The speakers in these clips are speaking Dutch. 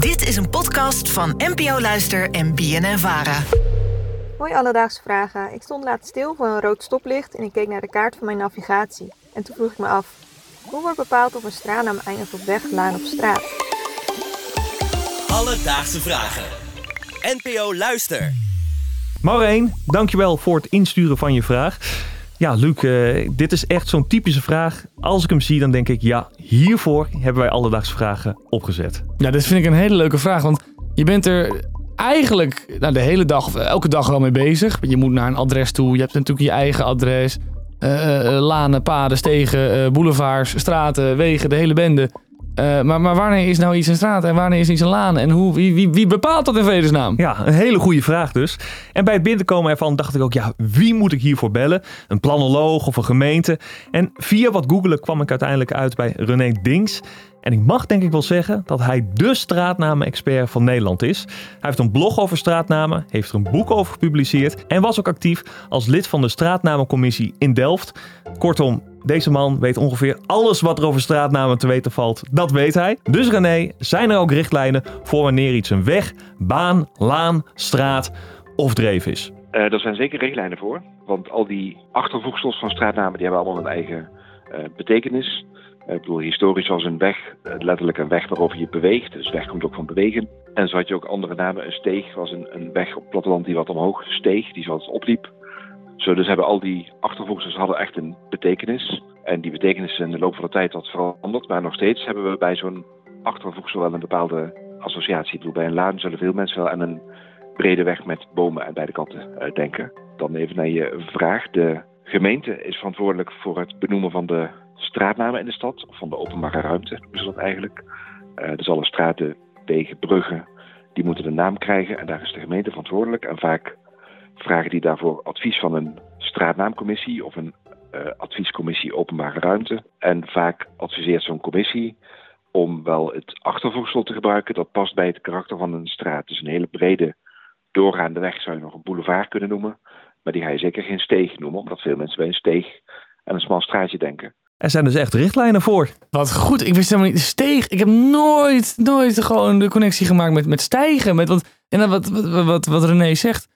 Dit is een podcast van NPO Luister en BNN Vara. Hoi Alledaagse Vragen. Ik stond laatst stil voor een rood stoplicht en ik keek naar de kaart van mijn navigatie. En toen vroeg ik me af, hoe wordt bepaald of een straatnaam eindigt op weg, laan of straat? Alledaagse Vragen. NPO Luister. Maureen, dankjewel voor het insturen van je vraag. Ja, Luc, eh, dit is echt zo'n typische vraag. Als ik hem zie, dan denk ik, ja, hiervoor hebben wij alledaagse vragen opgezet. Ja, dit vind ik een hele leuke vraag. Want je bent er eigenlijk nou, de hele dag elke dag wel mee bezig. Je moet naar een adres toe. Je hebt natuurlijk je eigen adres. Eh, eh, lanen, paden, stegen, eh, boulevards, straten, wegen, de hele bende. Eh, maar, maar wanneer is nou iets een straat en wanneer is iets een laan? En hoe, wie, wie, wie bepaalt dat in vredesnaam? Ja, een hele goede vraag dus. En bij het binnenkomen ervan dacht ik ook, ja, wie moet ik hiervoor bellen? Een planoloog of een gemeente? En via wat googelen kwam ik uiteindelijk uit bij René Dings. En ik mag denk ik wel zeggen dat hij de straatnamen-expert van Nederland is. Hij heeft een blog over straatnamen, heeft er een boek over gepubliceerd en was ook actief als lid van de straatnamencommissie in Delft. Kortom, deze man weet ongeveer alles wat er over straatnamen te weten valt. Dat weet hij. Dus René, zijn er ook richtlijnen voor wanneer iets een weg, baan, laan, straat of dreef is? Uh, er zijn zeker richtlijnen voor. Want al die achtervoegsels van straatnamen die hebben allemaal een eigen uh, betekenis. Uh, ik bedoel, historisch was een weg letterlijk een weg waarover je beweegt. Dus weg komt ook van bewegen. En zo had je ook andere namen. Een steeg was een, een weg op het platteland die wat omhoog steeg, die wat opliep. Zo dus hebben al die achtervoegsels hadden echt een betekenis. En die betekenis is in de loop van de tijd wat veranderd. Maar nog steeds hebben we bij zo'n achtervoegsel wel een bepaalde associatie. Ik bedoel, bij een laan zullen veel mensen wel aan een brede weg met bomen aan beide kanten uh, denken. Dan even naar je vraag. De gemeente is verantwoordelijk voor het benoemen van de straatnamen in de stad. Of van de openbare ruimte, ze dat eigenlijk. Uh, dus alle straten, wegen, bruggen, die moeten een naam krijgen. En daar is de gemeente verantwoordelijk. En vaak vragen die daarvoor advies van een straatnaamcommissie of een uh, adviescommissie openbare ruimte. En vaak adviseert zo'n commissie om wel het achtervoegsel te gebruiken. Dat past bij het karakter van een straat. Dus een hele brede doorgaande weg zou je nog een boulevard kunnen noemen. Maar die ga je zeker geen steeg noemen, omdat veel mensen bij een steeg en een smal straatje denken. Er zijn dus echt richtlijnen voor. Wat goed, ik wist helemaal niet. Steeg, ik heb nooit, nooit gewoon de connectie gemaakt met, met stijgen. Met wat, en wat, wat, wat, wat René zegt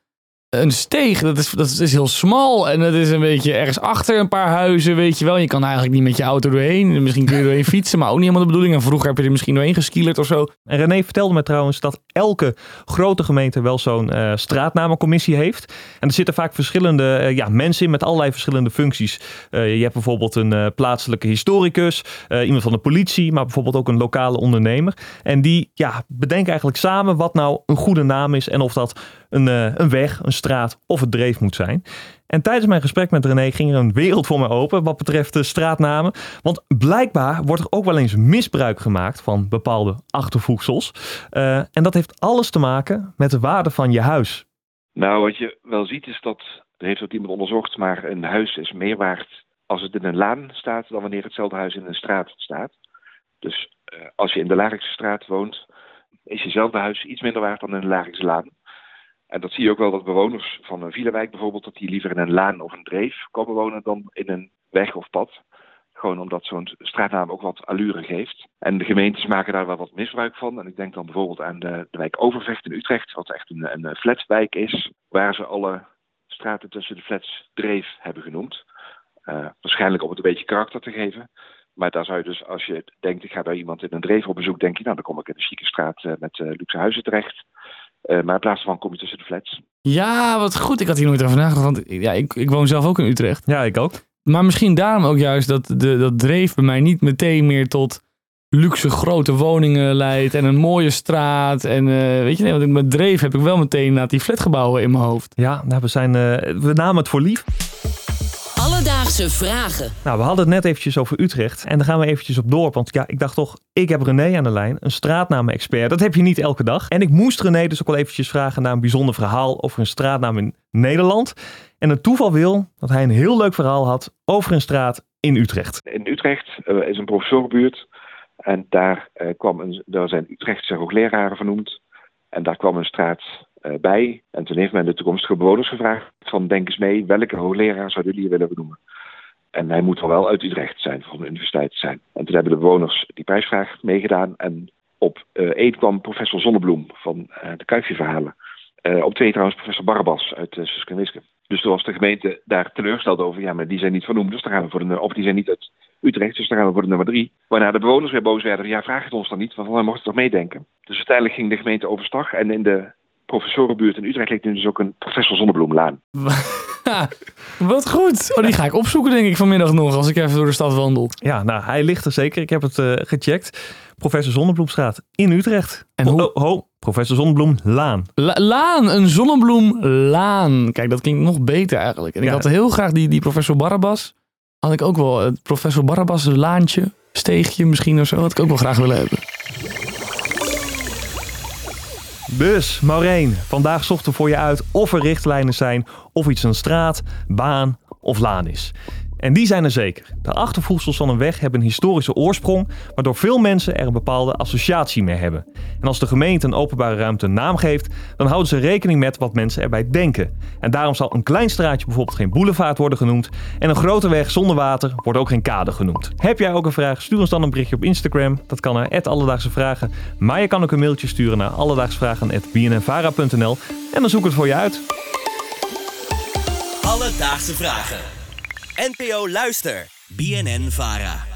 een steeg, dat is, dat is heel smal en dat is een beetje ergens achter een paar huizen, weet je wel. Je kan eigenlijk niet met je auto doorheen. Misschien kun je doorheen fietsen, maar ook niet helemaal de bedoeling. En vroeger heb je er misschien doorheen geskielerd of zo. En René vertelde me trouwens dat elke grote gemeente wel zo'n uh, straatnamencommissie heeft. En er zitten vaak verschillende uh, ja, mensen in met allerlei verschillende functies. Uh, je hebt bijvoorbeeld een plaatselijke historicus, iemand van de politie, maar bijvoorbeeld ook een lokale ondernemer. En die ja, bedenken eigenlijk samen wat nou een goede naam is en of dat een, een weg, een straat of het dreef moet zijn. En tijdens mijn gesprek met René ging er een wereld voor me open wat betreft de straatnamen. Want blijkbaar wordt er ook wel eens misbruik gemaakt van bepaalde achtervoegsels. Uh, en dat heeft alles te maken met de waarde van je huis. Nou, wat je wel ziet is dat, er heeft ook iemand onderzocht, maar een huis is meer waard als het in een laan staat dan wanneer hetzelfde huis in een straat staat. Dus uh, als je in de Laagse straat woont, is jezelfde huis iets minder waard dan in de Laagse laan. En dat zie je ook wel dat bewoners van een Villewijk bijvoorbeeld, dat die liever in een laan of een dreef komen wonen dan in een weg of pad. Gewoon omdat zo'n straatnaam ook wat allure geeft. En de gemeentes maken daar wel wat misbruik van. En ik denk dan bijvoorbeeld aan de, wijk Overvecht in Utrecht, wat echt een, een flatwijk is, waar ze alle straten tussen de flats dreef hebben genoemd. Uh, waarschijnlijk om het een beetje karakter te geven. Maar daar zou je dus, als je denkt, ik ga bij iemand in een dreef op bezoek, denk je, nou dan kom ik in een chique straat uh, met uh, luxe huizen terecht. Uh, maar in plaats van kom je tussen de flats. Ja, wat goed. Ik had hier nooit over nagedacht. Want ja, ik, ik woon zelf ook in Utrecht. Ja, ik ook. Maar misschien daarom ook juist dat de, dat dreef bij mij niet meteen meer tot luxe grote woningen leidt. En een mooie straat. En uh, weet je, nee, want met dreef heb ik wel meteen naar die flatgebouwen in mijn hoofd. Ja, nou, we, zijn, uh, we namen het voor lief. Alledaagse vragen. Nou, we hadden het net eventjes over Utrecht. En daar gaan we eventjes op door. Want ja, ik dacht toch, ik heb René aan de lijn. Een straatnamen-expert. Dat heb je niet elke dag. En ik moest René dus ook wel eventjes vragen naar een bijzonder verhaal over een straatnaam in Nederland. En het toeval wil dat hij een heel leuk verhaal had over een straat in Utrecht. In Utrecht uh, is een professorenbuurt. En daar, uh, kwam een, daar zijn Utrechtse hoogleraren vernoemd. En daar kwam een straat bij. En toen heeft men de toekomstige bewoners gevraagd van denk eens mee, welke hoogleraar zouden jullie willen benoemen? En hij moet wel uit Utrecht zijn, van de universiteit zijn. En toen hebben de bewoners die prijsvraag meegedaan. En Op uh, 1 kwam professor Zonnebloem van uh, de Kuifje-verhalen. Op 2 trouwens professor Barbas uit uh. Dus toen was de gemeente daar teleurgesteld over. Ja, maar die zijn niet vernoemd, dus dan gaan we voor de... Of die zijn niet uit Utrecht, dus dan gaan we voor de nummer 3. Waarna de bewoners weer boos werden. Ja, vraag het ons dan niet, want dan mochten toch meedenken. Dus uiteindelijk ging de gemeente overstag. En in de professorenbuurt in Utrecht ligt nu dus ook een professor Zonnebloemlaan. Wat goed. Oh, die ga ik opzoeken denk ik vanmiddag nog als ik even door de stad wandel. Ja, nou, hij ligt er zeker. Ik heb het uh, gecheckt. Professor Zonnebloemstraat in Utrecht. En hoe... Oh, oh, Professor Zonnebloemlaan. La laan, een zonnebloemlaan. Kijk, dat klinkt nog beter eigenlijk. En ik Ja. had heel graag die, die professor Barabbas. Had ik ook wel, het professor Barabbas laantje, steegje misschien of zo. Had ik ook wel graag willen hebben. Dus, Maureen, vandaag zochten voor je uit of er richtlijnen zijn of iets een straat, baan of laan is. En die zijn er zeker. De achtervoegsels van een weg hebben een historische oorsprong, waardoor veel mensen er een bepaalde associatie mee hebben. En als de gemeente een openbare ruimte een naam geeft, dan houden ze rekening met wat mensen erbij denken. En daarom zal een klein straatje bijvoorbeeld geen boulevard worden genoemd en een grote weg zonder water wordt ook geen kade genoemd. Heb jij ook een vraag? Stuur ons dan een berichtje op Instagram. Dat kan naar Alledaagse Vragen. Maar je kan ook een mailtje sturen naar alledaagsvragen.bnnvara.nl en dan zoek ik het voor je uit. Alledaagse vragen. NPO Luister. BNN Vara.